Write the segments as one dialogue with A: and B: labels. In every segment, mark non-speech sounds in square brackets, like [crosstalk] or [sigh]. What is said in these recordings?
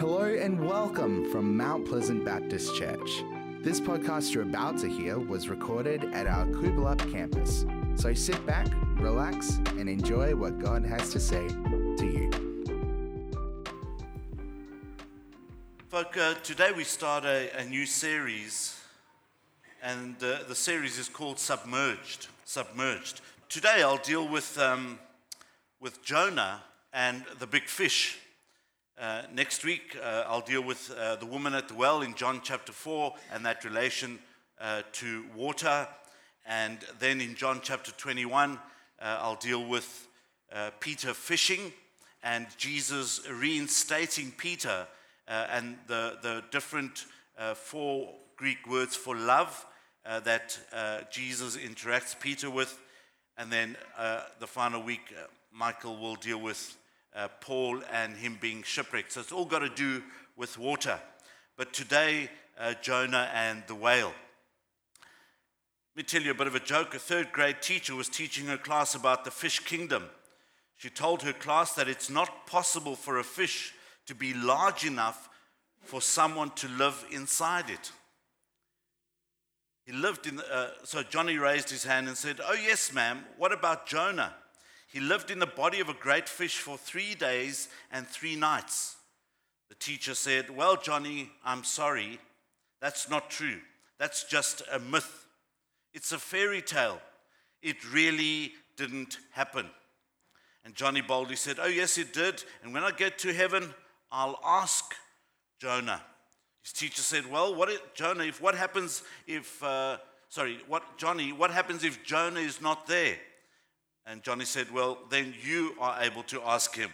A: Hello and welcome from Mount Pleasant Baptist Church. This podcast you're about to hear was recorded at our Coolbellup campus. So sit back, relax, and enjoy what God has to say to you.
B: Folk, uh, today we start a, a new series, and uh, the series is called Submerged. Submerged. Today I'll deal with, um, with Jonah and the big fish. Uh, next week uh, I'll deal with uh, the woman at the well in John chapter 4 and that relation uh, to water. And then in John chapter 21, I'll deal with Peter fishing and Jesus reinstating Peter uh, and the, the different uh, four Greek words for love uh, that Jesus interacts Peter with. And then the final week, Michael will deal with Paul and him being shipwrecked. So it's all got to do with water. But today, Jonah and the whale. Let me tell you a bit of a joke. A third grade teacher was teaching her class about the fish kingdom. She told her class that it's not possible for a fish to be large enough for someone to live inside it. He lived in, uh, so Johnny raised his hand and said, Oh, yes, ma'am, what about Jonah? He lived in the body of a great fish for three days and three nights. The teacher said, Well, Johnny, I'm sorry. That's not true. That's just a myth. It's a fairy tale. It really didn't happen. And Johnny boldly said, Oh, yes, it did. And when I get to heaven, I'll ask Jonah. His teacher said, Well, what if, Jonah, if what happens if, uh, sorry, what, Johnny, what happens if Jonah is not there? And Johnny said, Well, then you are able to ask him.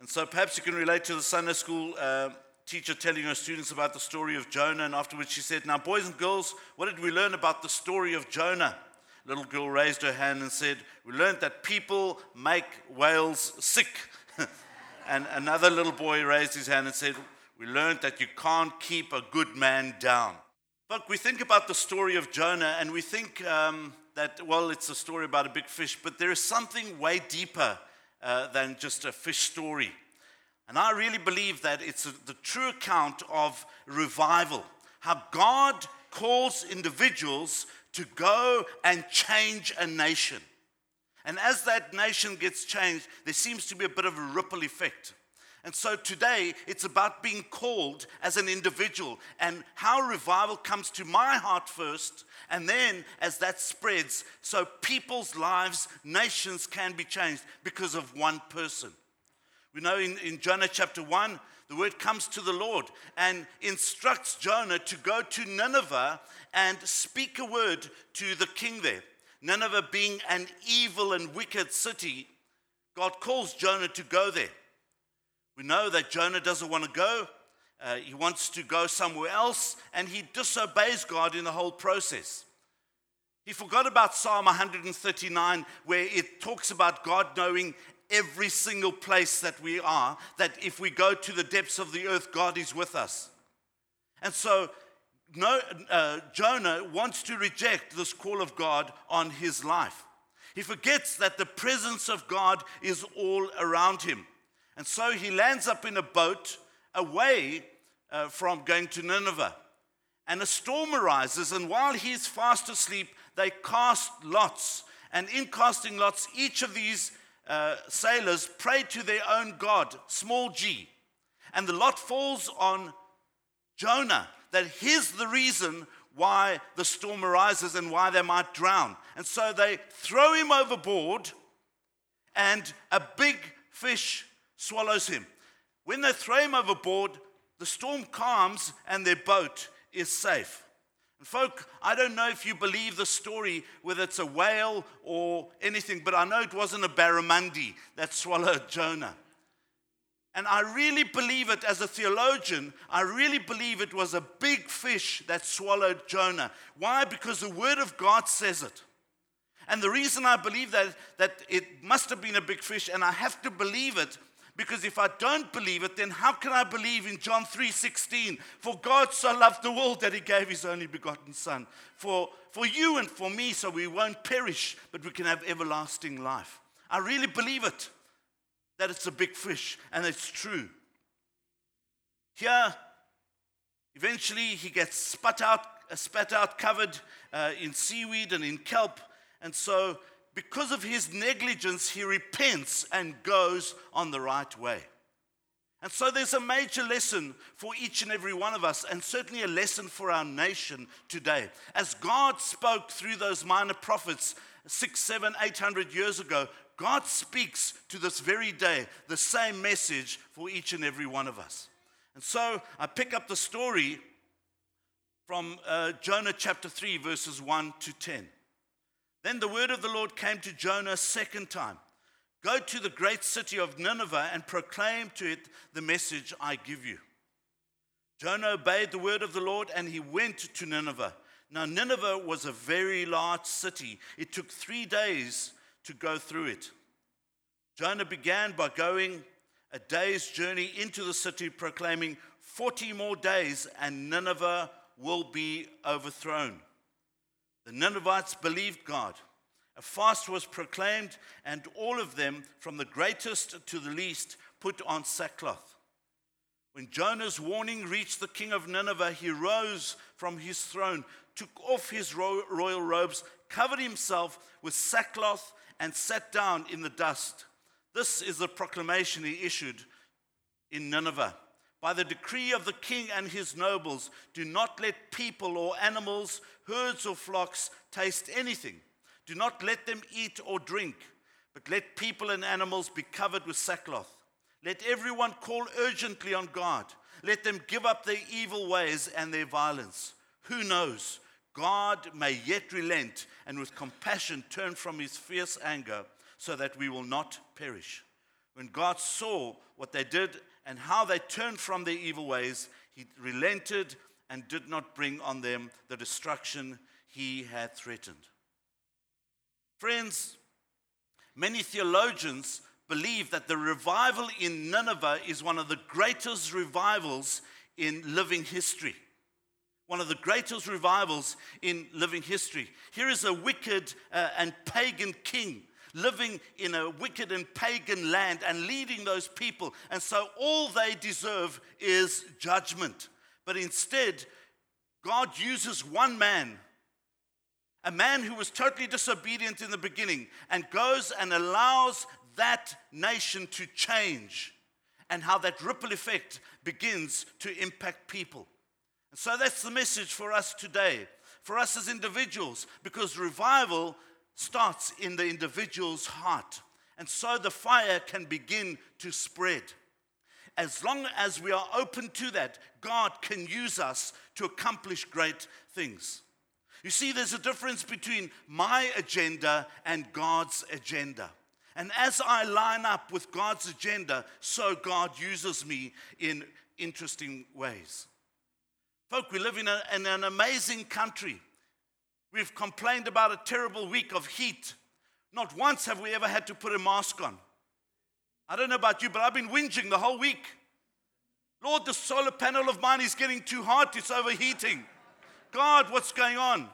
B: And so perhaps you can relate to the Sunday school uh, teacher telling her students about the story of Jonah. And afterwards she said, Now, boys and girls, what did we learn about the story of Jonah? little girl raised her hand and said, We learned that people make whales sick. [laughs] and another little boy raised his hand and said, We learned that you can't keep a good man down. But we think about the story of Jonah and we think um, that, well, it's a story about a big fish, but there is something way deeper uh, than just a fish story. And I really believe that it's a, the true account of revival, how God calls individuals to go and change a nation. And as that nation gets changed, there seems to be a bit of a ripple effect. And so today, it's about being called as an individual and how revival comes to my heart first, and then as that spreads, so people's lives, nations can be changed because of one person. We know in, in Jonah chapter 1, the word comes to the Lord and instructs Jonah to go to Nineveh and speak a word to the king there. Nineveh being an evil and wicked city, God calls Jonah to go there. We know that Jonah doesn't want to go. Uh, he wants to go somewhere else, and he disobeys God in the whole process. He forgot about Psalm 139, where it talks about God knowing every single place that we are, that if we go to the depths of the earth, God is with us. And so no, uh, Jonah wants to reject this call of God on his life. He forgets that the presence of God is all around him. And so he lands up in a boat away uh, from going to Nineveh. And a storm arises, and while he's fast asleep, they cast lots. And in casting lots, each of these uh, sailors prayed to their own God, small g. And the lot falls on Jonah, that he's the reason why the storm arises and why they might drown. And so they throw him overboard, and a big fish swallows him. When they throw him overboard, the storm calms and their boat is safe. And folk, I don't know if you believe the story, whether it's a whale or anything, but I know it wasn't a barramundi that [laughs] swallowed Jonah. And I really believe it as a theologian, I really believe it was a big fish that swallowed Jonah. Why? Because the Word of God says it. And the reason I believe that, that it must have been a big fish, and I have to believe it, because if I don't believe it, then how can I believe in John 3:16? For God so loved the world that he gave his only begotten son. For, for you and for me, so we won't perish, but we can have everlasting life. I really believe it. That it's a big fish, and it's true. Here, eventually, he gets spat out, uh, spat out covered uh, in seaweed and in kelp. And so, because of his negligence, he repents and goes on the right way. And so there's a major lesson for each and every one of us, and certainly a lesson for our nation today. As God spoke through those minor prophets six, seven, eight hundred years ago, God speaks to this very day the same message for each and every one of us. And so I pick up the story from uh, Jonah chapter 3, verses 1 to 10. Then the word of the Lord came to Jonah a second time. Go to the great city of Nineveh and proclaim to it the message I give you. Jonah obeyed the word of the Lord and he went to Nineveh. Now, Nineveh was a very large city. It took three days to go through it. Jonah began by going a day's journey into the city, proclaiming, 40 more days and Nineveh will be overthrown. The Ninevites believed God. A fast was proclaimed, and all of them, from the greatest to the least, put on sackcloth. When Jonah's warning reached the king of Nineveh, he rose from his throne, took off his royal robes, covered himself with sackcloth, and sat down in the dust. This is the proclamation he issued in Nineveh. By the decree of the king and his nobles, do not let people or animals, herds or flocks taste anything do not let them eat or drink, but let people and animals be covered with sackcloth. Let everyone call urgently on God. Let them give up their evil ways and their violence. Who knows? God may yet relent and with compassion turn from his fierce anger so that we will not perish. When God saw what they did and how they turned from their evil ways, he relented and did not bring on them the destruction he had threatened. Friends, many theologians believe that the revival in Nineveh is one of the greatest revivals in living history. One of the greatest revivals in living history. Here is a wicked uh, and pagan king living in a wicked and pagan land and leading those people. And so all they deserve is judgment. But instead, God uses one man a man who was totally disobedient in the beginning and goes and allows that nation to change and how that ripple effect begins to impact people. And so that's the message for us today, for us as individuals, because revival starts in the individual's heart. And so the fire can begin to spread. As long as we are open to that, God can use us to accomplish great things. You see, there's a difference between my agenda and God's agenda. And as I line up with God's agenda, so God uses me in interesting ways. Folk, we live in, a, in an amazing country. We've complained about a terrible week of heat. Not once have we ever had to put a mask on. I don't know about you, but I've been whinging the whole week. Lord, the solar panel of mine is getting too hot, it's overheating. God, what's going on?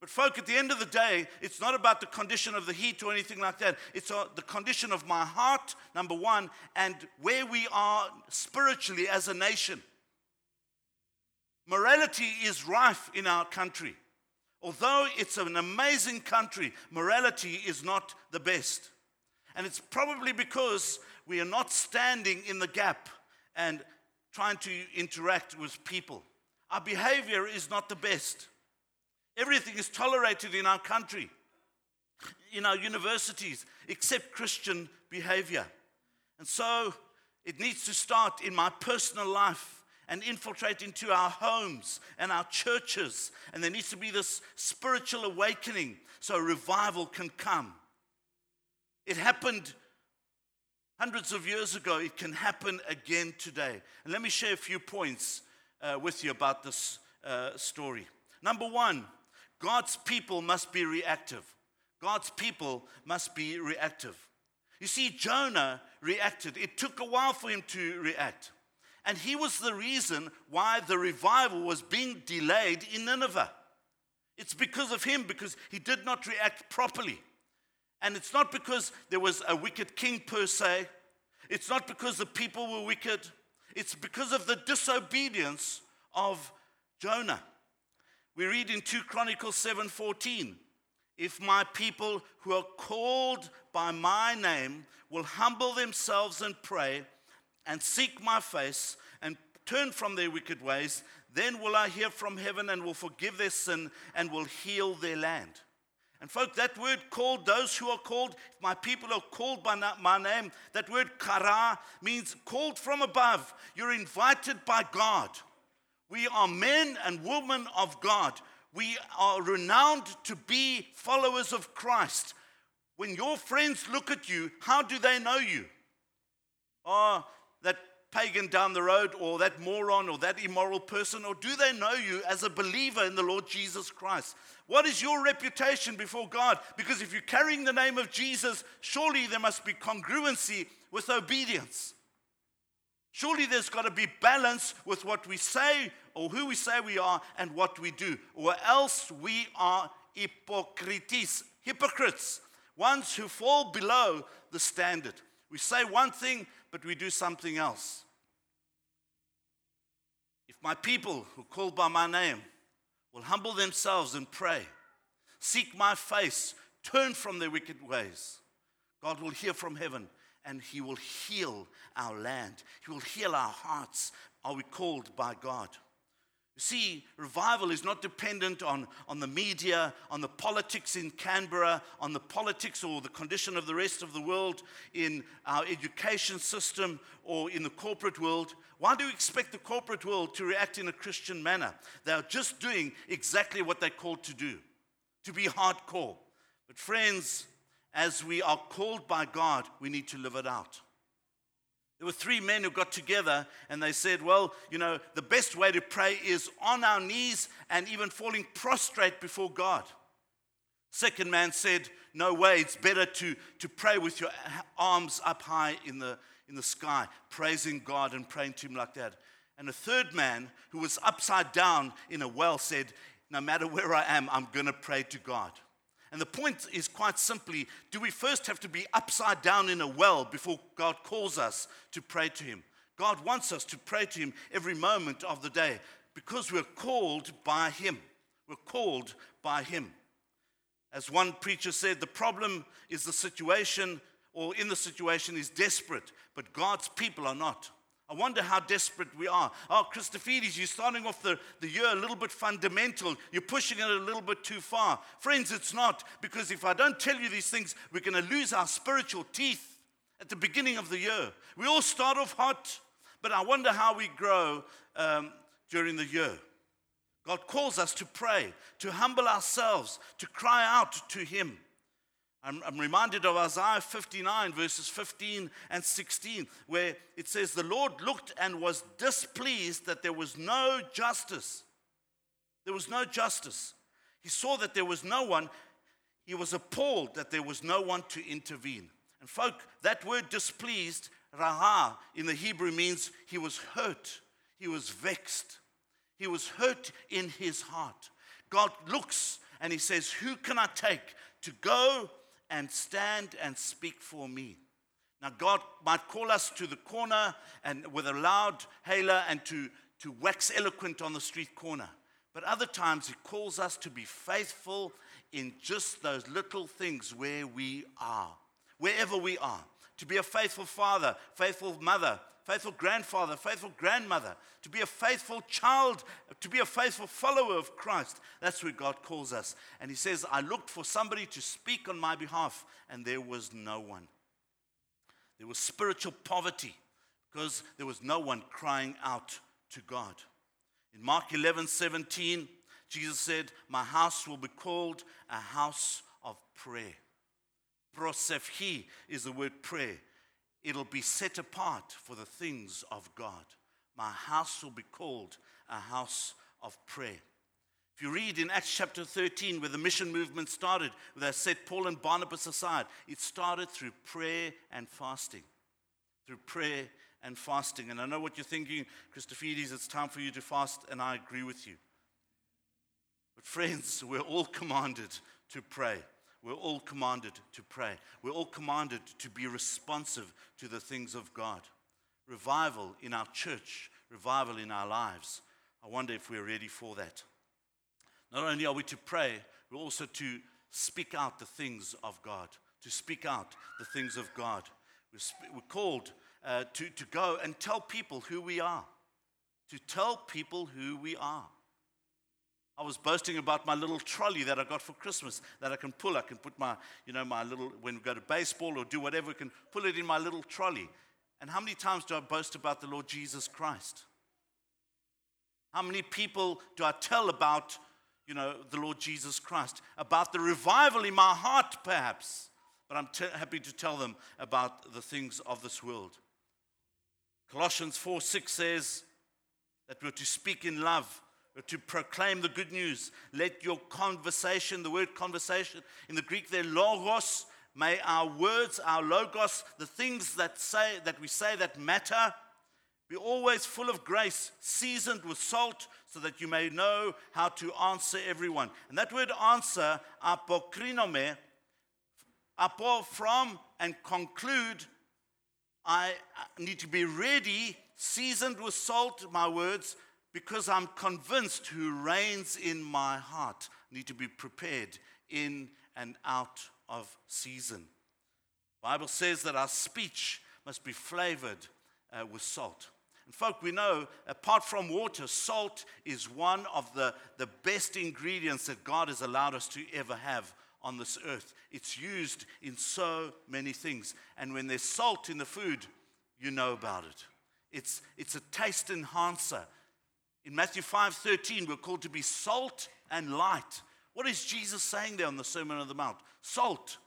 B: But, folk, at the end of the day, it's not about the condition of the heat or anything like that. It's uh, the condition of my heart, number one, and where we are spiritually as a nation. Morality is rife in our country. Although it's an amazing country, morality is not the best. And it's probably because we are not standing in the gap and trying to interact with people. Our behavior is not the best. Everything is tolerated in our country, in our universities, except Christian behavior. And so it needs to start in my personal life and infiltrate into our homes and our churches. And there needs to be this spiritual awakening so revival can come. It happened hundreds of years ago, it can happen again today. And let me share a few points uh, with you about this uh, story. Number one, God's people must be reactive. God's people must be reactive. You see, Jonah reacted. It took a while for him to react. And he was the reason why the revival was being delayed in Nineveh. It's because of him, because he did not react properly. And it's not because there was a wicked king per se, it's not because the people were wicked. It's because of the disobedience of Jonah. We read in 2 Chronicles 7:14, if my people who are called by my name will humble themselves and pray and seek my face and turn from their wicked ways, then will I hear from heaven and will forgive their sin and will heal their land. And, folk, that word called, those who are called, my people are called by my name, that word kara means called from above. You're invited by God. We are men and women of God. We are renowned to be followers of Christ. When your friends look at you, how do they know you? Oh, pagan down the road, or that moron, or that immoral person, or do they know you as a believer in the Lord Jesus Christ? What is your reputation before God? Because if you're carrying the name of Jesus, surely there must be congruency with obedience. Surely there's got to be balance with what we say or who we say we are and what we do, or else we are hypocrites, hypocrites, ones who fall below the standard. We say one thing, but we do something else. If my people who call by my name will humble themselves and pray, seek my face, turn from their wicked ways, God will hear from heaven and He will heal our land. He will heal our hearts. Are we called by God? See, revival is not dependent on, on the media, on the politics in Canberra, on the politics or the condition of the rest of the world, in our education system, or in the corporate world. Why do we expect the corporate world to react in a Christian manner? They are just doing exactly what they're called to do, to be hardcore. But, friends, as we are called by God, we need to live it out. There were three men who got together and they said, Well, you know, the best way to pray is on our knees and even falling prostrate before God. Second man said, No way, it's better to, to pray with your arms up high in the, in the sky, praising God and praying to Him like that. And a third man who was upside down in a well said, No matter where I am, I'm going to pray to God. And the point is quite simply do we first have to be upside down in a well before God calls us to pray to Him? God wants us to pray to Him every moment of the day because we're called by Him. We're called by Him. As one preacher said, the problem is the situation, or in the situation, is desperate, but God's people are not. I wonder how desperate we are. Oh, Christofides, you're starting off the, the year a little bit fundamental. You're pushing it a little bit too far. Friends, it's not, because if I don't tell you these things, we're going to lose our spiritual teeth at the beginning of the year. We all start off hot, but I wonder how we grow um, during the year. God calls us to pray, to humble ourselves, to cry out to Him. I'm, I'm, reminded of Isaiah 59, verses 15 and 16, where it says, The Lord looked and was displeased that there was no justice. There was no justice. He saw that there was no one. He was appalled that there was no one to intervene. And, folk, that word displeased, raha, in the Hebrew means he was hurt, he was vexed, he was hurt in his heart. God looks and he says, Who can I take to go and stand and speak for me. Now, God might call us to the corner and with a loud hailer and to, to wax eloquent on the street corner. But other times, He calls us to be faithful in just those little things where we are, wherever we are. To be a faithful father, faithful mother, faithful grandfather, faithful grandmother, to be a faithful child, to be a faithful follower of Christ. That's where God calls us. And He says, I looked for somebody to speak on my behalf, and there was no one. There was spiritual poverty because there was no one crying out to God. In Mark 11 17, Jesus said, My house will be called a house of prayer. Prosephi is the word prayer. It'll be set apart for the things of God. My house will be called a house of prayer. If you read in Acts chapter 13, where the mission movement started, where they set Paul and Barnabas aside, it started through prayer and fasting. Through prayer and fasting. And I know what you're thinking, Christofides, it's time for you to fast, and I agree with you. But friends, we're all commanded to pray. We're all commanded to pray. We're all commanded to be responsive to the things of God. revival in our church, revival in our lives. I wonder if we're ready for that. Not only are we to pray, we're also to speak out the things of God, to speak out the things of God. We're, called uh, to, to go and tell people who we are, to tell people who we are. I was boasting about my little trolley that I got for Christmas that I can pull. I can put my, you know, my little, when we go to baseball or do whatever, I can pull it in my little trolley. And how many times do I boast about the Lord Jesus Christ? How many people do I tell about, you know, the Lord Jesus Christ? About the revival in my heart, perhaps. But I'm t- happy to tell them about the things of this world. Colossians 4 6 says that we're to speak in love to proclaim the good news. Let your conversation, the word conversation in the Greek there, logos, may our words, our logos, the things that say that we say that matter, be always full of grace, seasoned with salt, so that you may know how to answer everyone. And that word answer, apokrinome, apo from and conclude, I need to be ready, seasoned with salt, my words, because I'm convinced who reigns in my heart need to be prepared in and out of season. Bible says that our speech must be flavored uh, with salt. And folk, we know apart from water, salt is one of the, the best ingredients that God has allowed us to ever have on this earth. It's used in so many things. And when there's salt in the food, you know about it. It's, it's a taste enhancer. In Matthew 5:13, we're called to be salt and light. What is Jesus saying there on the Sermon on the Mount? Salt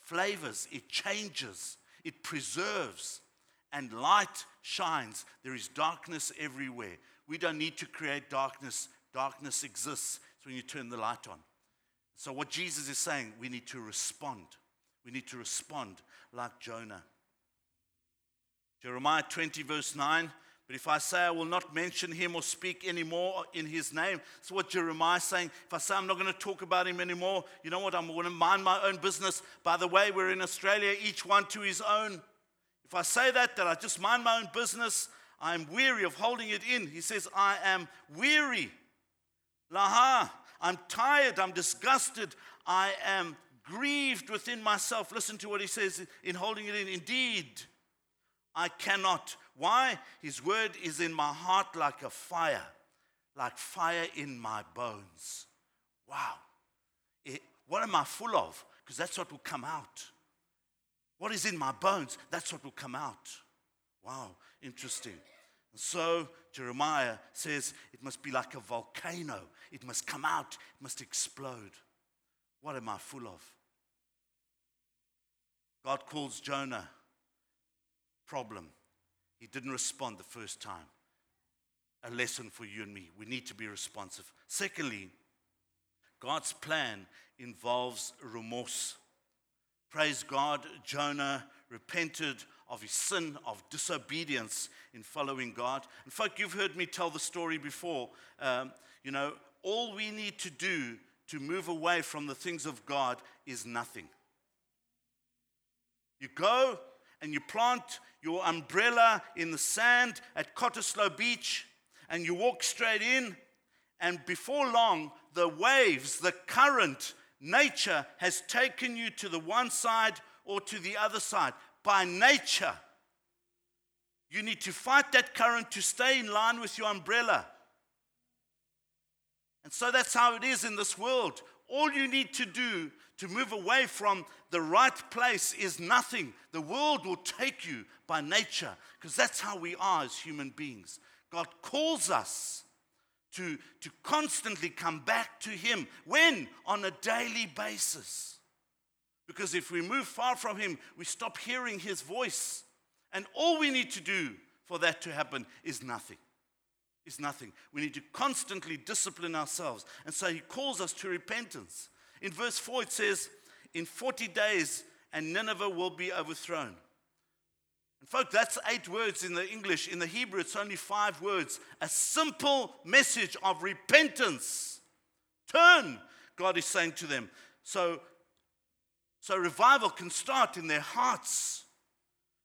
B: flavors, it changes, it preserves, and light shines. There is darkness everywhere. We don't need to create darkness. Darkness exists. It's when you turn the light on. So, what Jesus is saying, we need to respond. We need to respond like Jonah. Jeremiah 20, verse 9 but if I say I will not mention him or speak anymore in his name, that's what Jeremiah is saying. If I say I'm not going to talk about him anymore, you know what? I'm going to mind my own business. By the way, we're in Australia, each one to his own. If I say that, that I just mind my own business, I'm weary of holding it in. He says, I am weary. Laha, I'm tired, I'm disgusted, I am grieved within myself. Listen to what he says in holding it in. Indeed, I cannot why? His word is in my heart like a fire, like fire in my bones. Wow. It, what am I full of? Because that's what will come out. What is in my bones? That's what will come out. Wow, interesting. So Jeremiah says it must be like a volcano. It must come out, it must explode. What am I full of? God calls Jonah problem. He didn't respond the first time. A lesson for you and me. We need to be responsive. Secondly, God's plan involves remorse. Praise God, Jonah repented of his sin of disobedience in following God. In fact, you've heard me tell the story before. Um, you know, all we need to do to move away from the things of God is nothing. You go and you plant your umbrella in the sand at Cottesloe Beach and you walk straight in, and before long, the waves, the current, nature has taken you to the one side or to the other side. By nature, you need to fight that current to stay in line with your umbrella. And so that's how it is in this world. All you need to do to move away from the right place is nothing. The world will take you by nature because that's how we are as human beings. God calls us to, to constantly come back to Him. When? On a daily basis. Because if we move far from Him, we stop hearing His voice. And all we need to do for that to happen is nothing. Is nothing. We need to constantly discipline ourselves. And so He calls us to repentance. In verse 4, it says, In 40 days, and Nineveh will be overthrown. And, folks, that's eight words in the English. In the Hebrew, it's only five words. A simple message of repentance. Turn, God is saying to them. So, so revival can start in their hearts.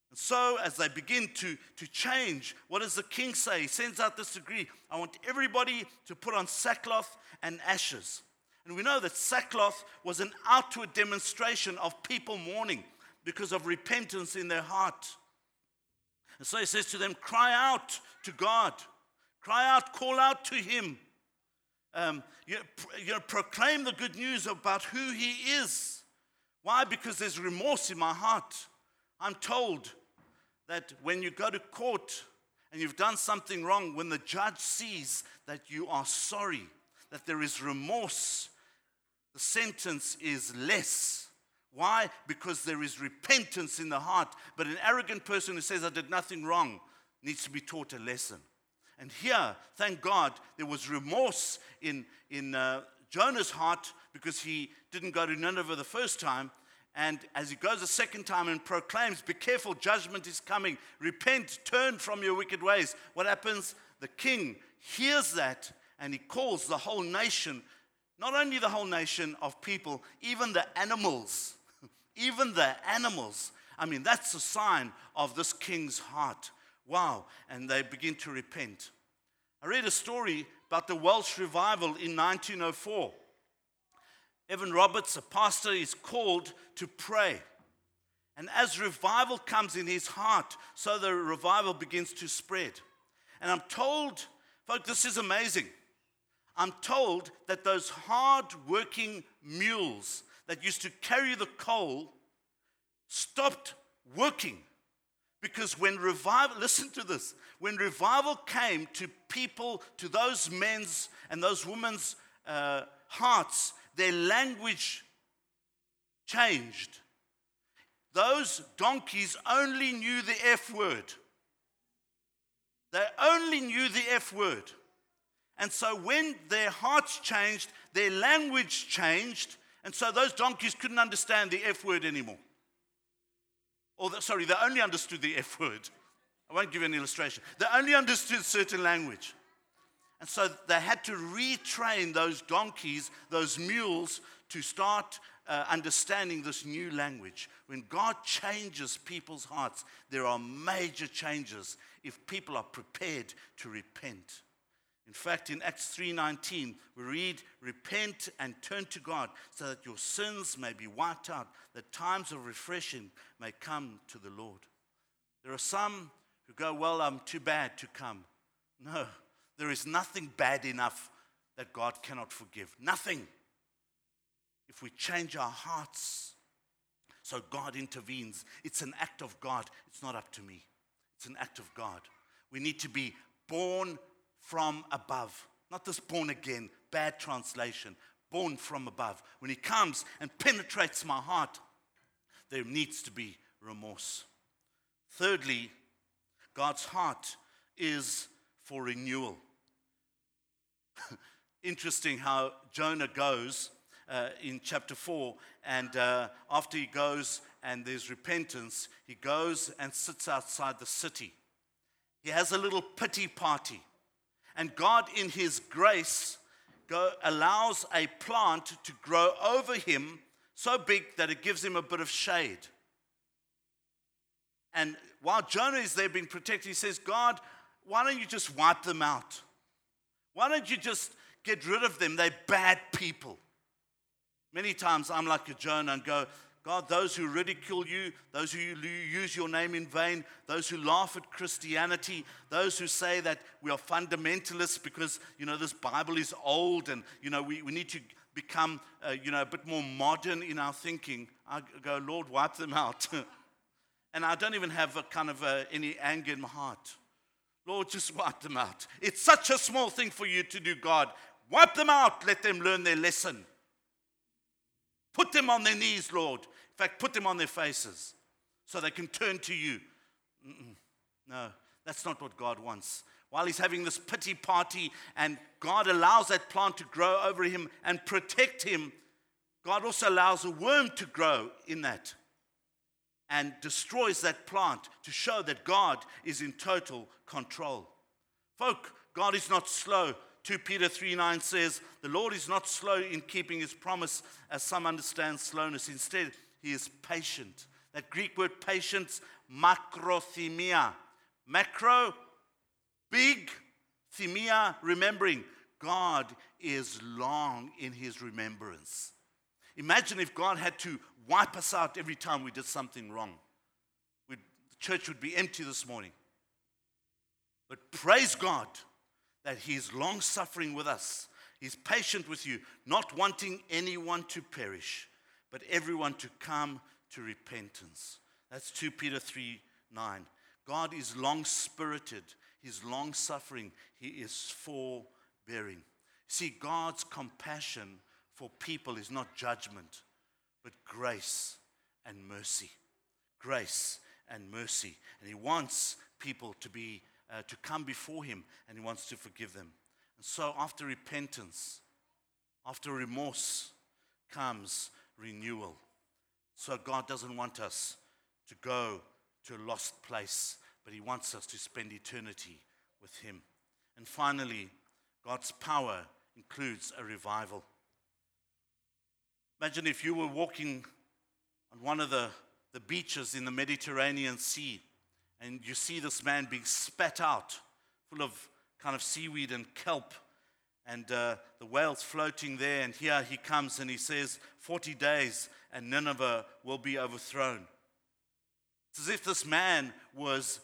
B: And so, as they begin to, to change, what does the king say? He sends out this decree I want everybody to put on sackcloth and ashes. And we know that sackcloth was an outward demonstration of people mourning because of repentance in their heart. And so he says to them, Cry out to God, cry out, call out to Him. Um, you, you know, proclaim the good news about who He is. Why? Because there's remorse in my heart. I'm told that when you go to court and you've done something wrong, when the judge sees that you are sorry, that there is remorse, the sentence is less. Why? Because there is repentance in the heart. But an arrogant person who says, I did nothing wrong, needs to be taught a lesson. And here, thank God, there was remorse in, in uh, Jonah's heart because he didn't go to Nineveh the first time. And as he goes a second time and proclaims, Be careful, judgment is coming. Repent, turn from your wicked ways. What happens? The king hears that and he calls the whole nation, not only the whole nation of people, even the animals, [laughs] even the animals. I mean, that's a sign of this king's heart. Wow. And they begin to repent. I read a story about the Welsh revival in 1904. Evan Roberts, a pastor, is called to pray. And as revival comes in his heart, so the revival begins to spread. And I'm told, folks, this is amazing. I'm told that those hard working mules that used to carry the coal stopped working because when revival, listen to this, when revival came to people, to those men's and those women's uh, hearts, their language changed. Those donkeys only knew the F word. They only knew the F word. And so when their hearts changed, their language changed, and so those donkeys couldn't understand the F word anymore. Or, the, sorry, they only understood the F word. I won't give you an illustration. They only understood certain language. And so they had to retrain those donkeys, those mules, to start uh, understanding this new language. When God changes people's hearts, there are major changes if people are prepared to repent. In fact, in Acts 3:19, we read, "Repent and turn to God, so that your sins may be wiped out, that times of refreshing may come to the Lord." There are some who go, "Well, I'm too bad to come." No, there is nothing bad enough that God cannot forgive. Nothing. If we change our hearts, so God intervenes. It's an act of God. It's not up to me. It's an act of God. We need to be born from above. Not this born again, bad translation. Born from above. When He comes and penetrates my heart, there needs to be remorse. Thirdly, God's heart is for renewal. [laughs] Interesting how Jonah goes uh, in chapter 4, and uh, after he goes and there's repentance, he goes and sits outside the city. He has a little pity party. And God, in His grace, go, allows a plant to grow over him so big that it gives him a bit of shade. And while Jonah is there being protected, he says, God, why don't you just wipe them out? Why don't you just get rid of them? They're bad people. Many times I'm like a Jonah and go, God, those who ridicule you, those who use your name in vain, those who laugh at Christianity, those who say that we are fundamentalists because, you know, this Bible is old and, you know, we, we need to become, uh, you know, a bit more modern in our thinking. I go, Lord, wipe them out. [laughs] and I don't even have a kind of a, any anger in my heart. Lord, just wipe them out. It's such a small thing for you to do, God. Wipe them out. Let them learn their lesson. Put them on their knees, Lord. In fact, put them on their faces so they can turn to you. Mm-mm. No, that's not what God wants. While he's having this pity party and God allows that plant to grow over him and protect him, God also allows a worm to grow in that and destroys that plant to show that God is in total control. Folk, God is not slow 2 Peter 3 9 says, The Lord is not slow in keeping his promise, as some understand slowness. Instead, he is patient. That Greek word patience, macrothemia. Macro, big, themia, remembering. God is long in his remembrance. Imagine if God had to wipe us out every time we did something wrong. We'd, the church would be empty this morning. But praise God that He's long suffering with us. He's patient with you, not wanting anyone to perish, but everyone to come to repentance. That's 2 Peter 3 9. God is long spirited, He's long suffering, He is forbearing. See, God's compassion for people is not judgment, but grace and mercy. Grace and mercy. And He wants people to be uh, to come before Him and He wants to forgive them. And so, after repentance, after remorse, comes renewal. So, God doesn't want us to go to a lost place, but He wants us to spend eternity with Him. And finally, God's power includes a revival. Imagine if you were walking on one of the, the beaches in the Mediterranean Sea and you see this man being spat out, full of kind of seaweed and kelp, and uh, the whales floating there. And here he comes and he says, 40 days and Nineveh will be overthrown. It's as if this man was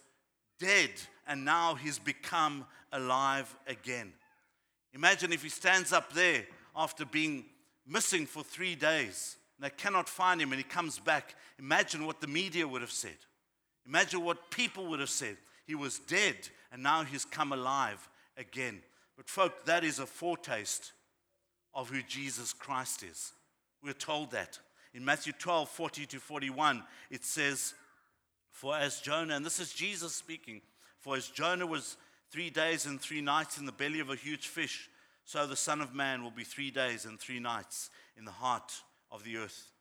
B: dead and now he's become alive again. Imagine if he stands up there after being missing for three days. And they cannot find him and he comes back. Imagine what the media would have said. Imagine what people would have said. He was dead and now he's come alive again. But, folk, that is a foretaste of who Jesus Christ is. We're told that. In Matthew 12 40 to 41, it says, For as Jonah, and this is Jesus speaking, for as Jonah was three days and three nights in the belly of a huge fish, so the Son of Man will be three days and three nights in the heart of the earth.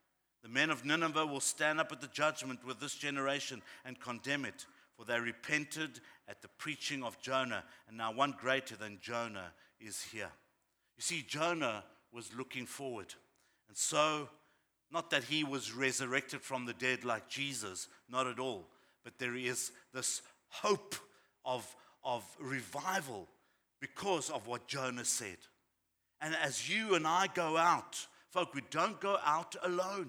B: The men of Nineveh will stand up at the judgment with this generation and condemn it, for they repented at the preaching of Jonah, and now one greater than Jonah is here. You see, Jonah was looking forward. And so, not that he was resurrected from the dead like Jesus, not at all, but there is this hope of, of revival because of what Jonah said. And as you and I go out, folk, we don't go out alone.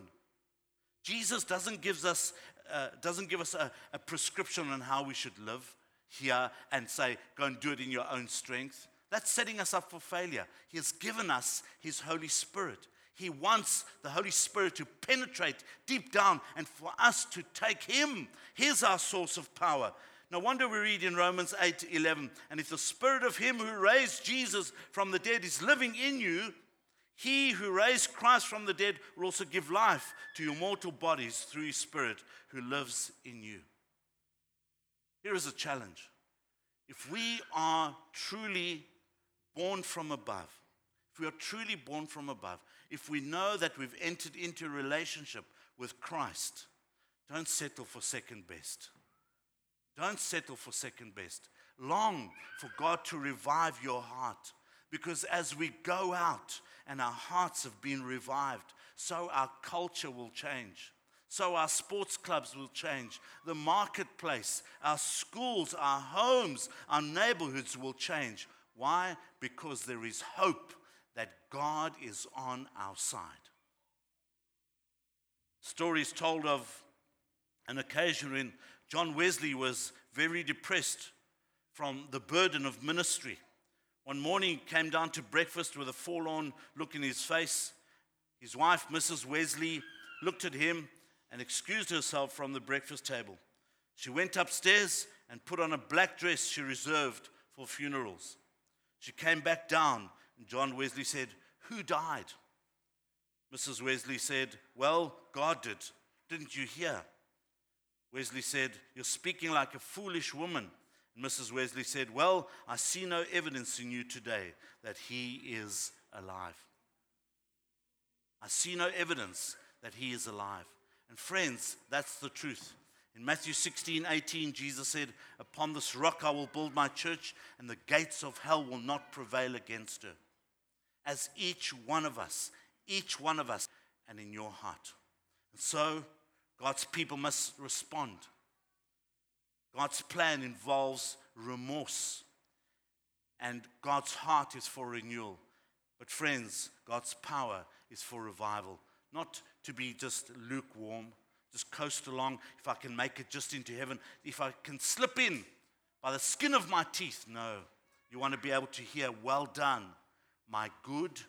B: Jesus doesn't give us, uh, doesn't give us a, a prescription on how we should live here and say, go and do it in your own strength. That's setting us up for failure. He has given us His Holy Spirit. He wants the Holy Spirit to penetrate deep down and for us to take Him. He's our source of power. No wonder we read in Romans 8 11, and if the Spirit of Him who raised Jesus from the dead is living in you, he who raised Christ from the dead will also give life to your mortal bodies through his Spirit who lives in you. Here is a challenge. If we are truly born from above, if we are truly born from above, if we know that we've entered into a relationship with Christ, don't settle for second best. Don't settle for second best. Long for God to revive your heart. Because as we go out and our hearts have been revived, so our culture will change. So our sports clubs will change. The marketplace, our schools, our homes, our neighborhoods will change. Why? Because there is hope that God is on our side. Stories told of an occasion when John Wesley was very depressed from the burden of ministry. One morning, he came down to breakfast with a forlorn look in his face. His wife, Mrs. Wesley, looked at him and excused herself from the breakfast table. She went upstairs and put on a black dress she reserved for funerals. She came back down, and John Wesley said, Who died? Mrs. Wesley said, Well, God did. Didn't you hear? Wesley said, You're speaking like a foolish woman. Mrs. Wesley said, Well, I see no evidence in you today that he is alive. I see no evidence that he is alive. And friends, that's the truth. In Matthew 16, 18, Jesus said, Upon this rock I will build my church, and the gates of hell will not prevail against her. As each one of us, each one of us, and in your heart. And so, God's people must respond. God's plan involves remorse, and God's heart is for renewal. But, friends, God's power is for revival, not to be just lukewarm, just coast along if I can make it just into heaven, if I can slip in by the skin of my teeth. No, you want to be able to hear, Well done, my good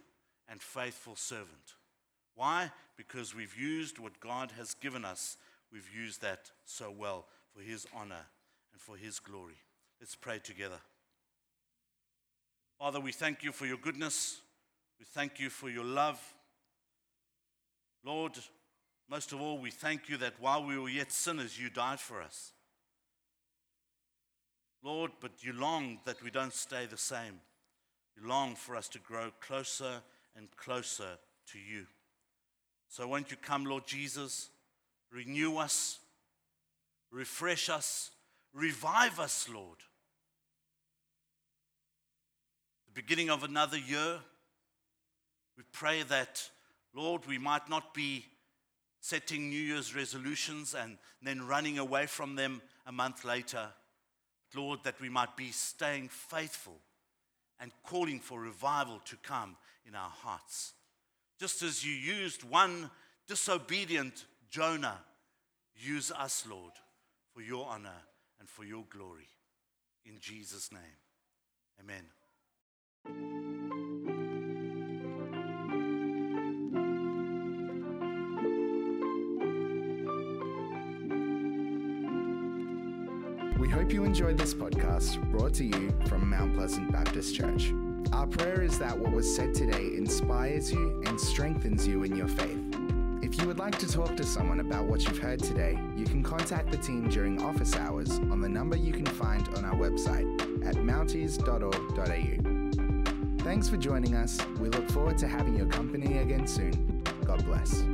B: and faithful servant. Why? Because we've used what God has given us, we've used that so well for His honor and for His glory. Let's pray together. Father, we thank you for your goodness. We thank you for your love. Lord, most of all, we thank you that while we were yet sinners, you died for us. Lord, but you long that we don't stay the same. You long for us to grow closer and closer to you. So won't you come, Lord Jesus, renew us, refresh us, revive us, Lord. The beginning of another year, we pray that, Lord, we might not be setting New Year's resolutions and then running away from them a month later. Lord, that we might be staying faithful and calling for revival to come in our hearts. Just as you used one disobedient Jonah, use us, Lord, for your honor and for your glory. In Jesus' name, amen.
A: We hope you enjoyed this podcast brought to you from Mount Pleasant Baptist Church. Our prayer is that what was said today inspires you and strengthens you in your faith. If you would like to talk to someone about what you've heard today, you can contact the team during office hours on the number you can find on our website at mounties.org.au. Thanks for joining us. We look forward to having your company again soon. God bless.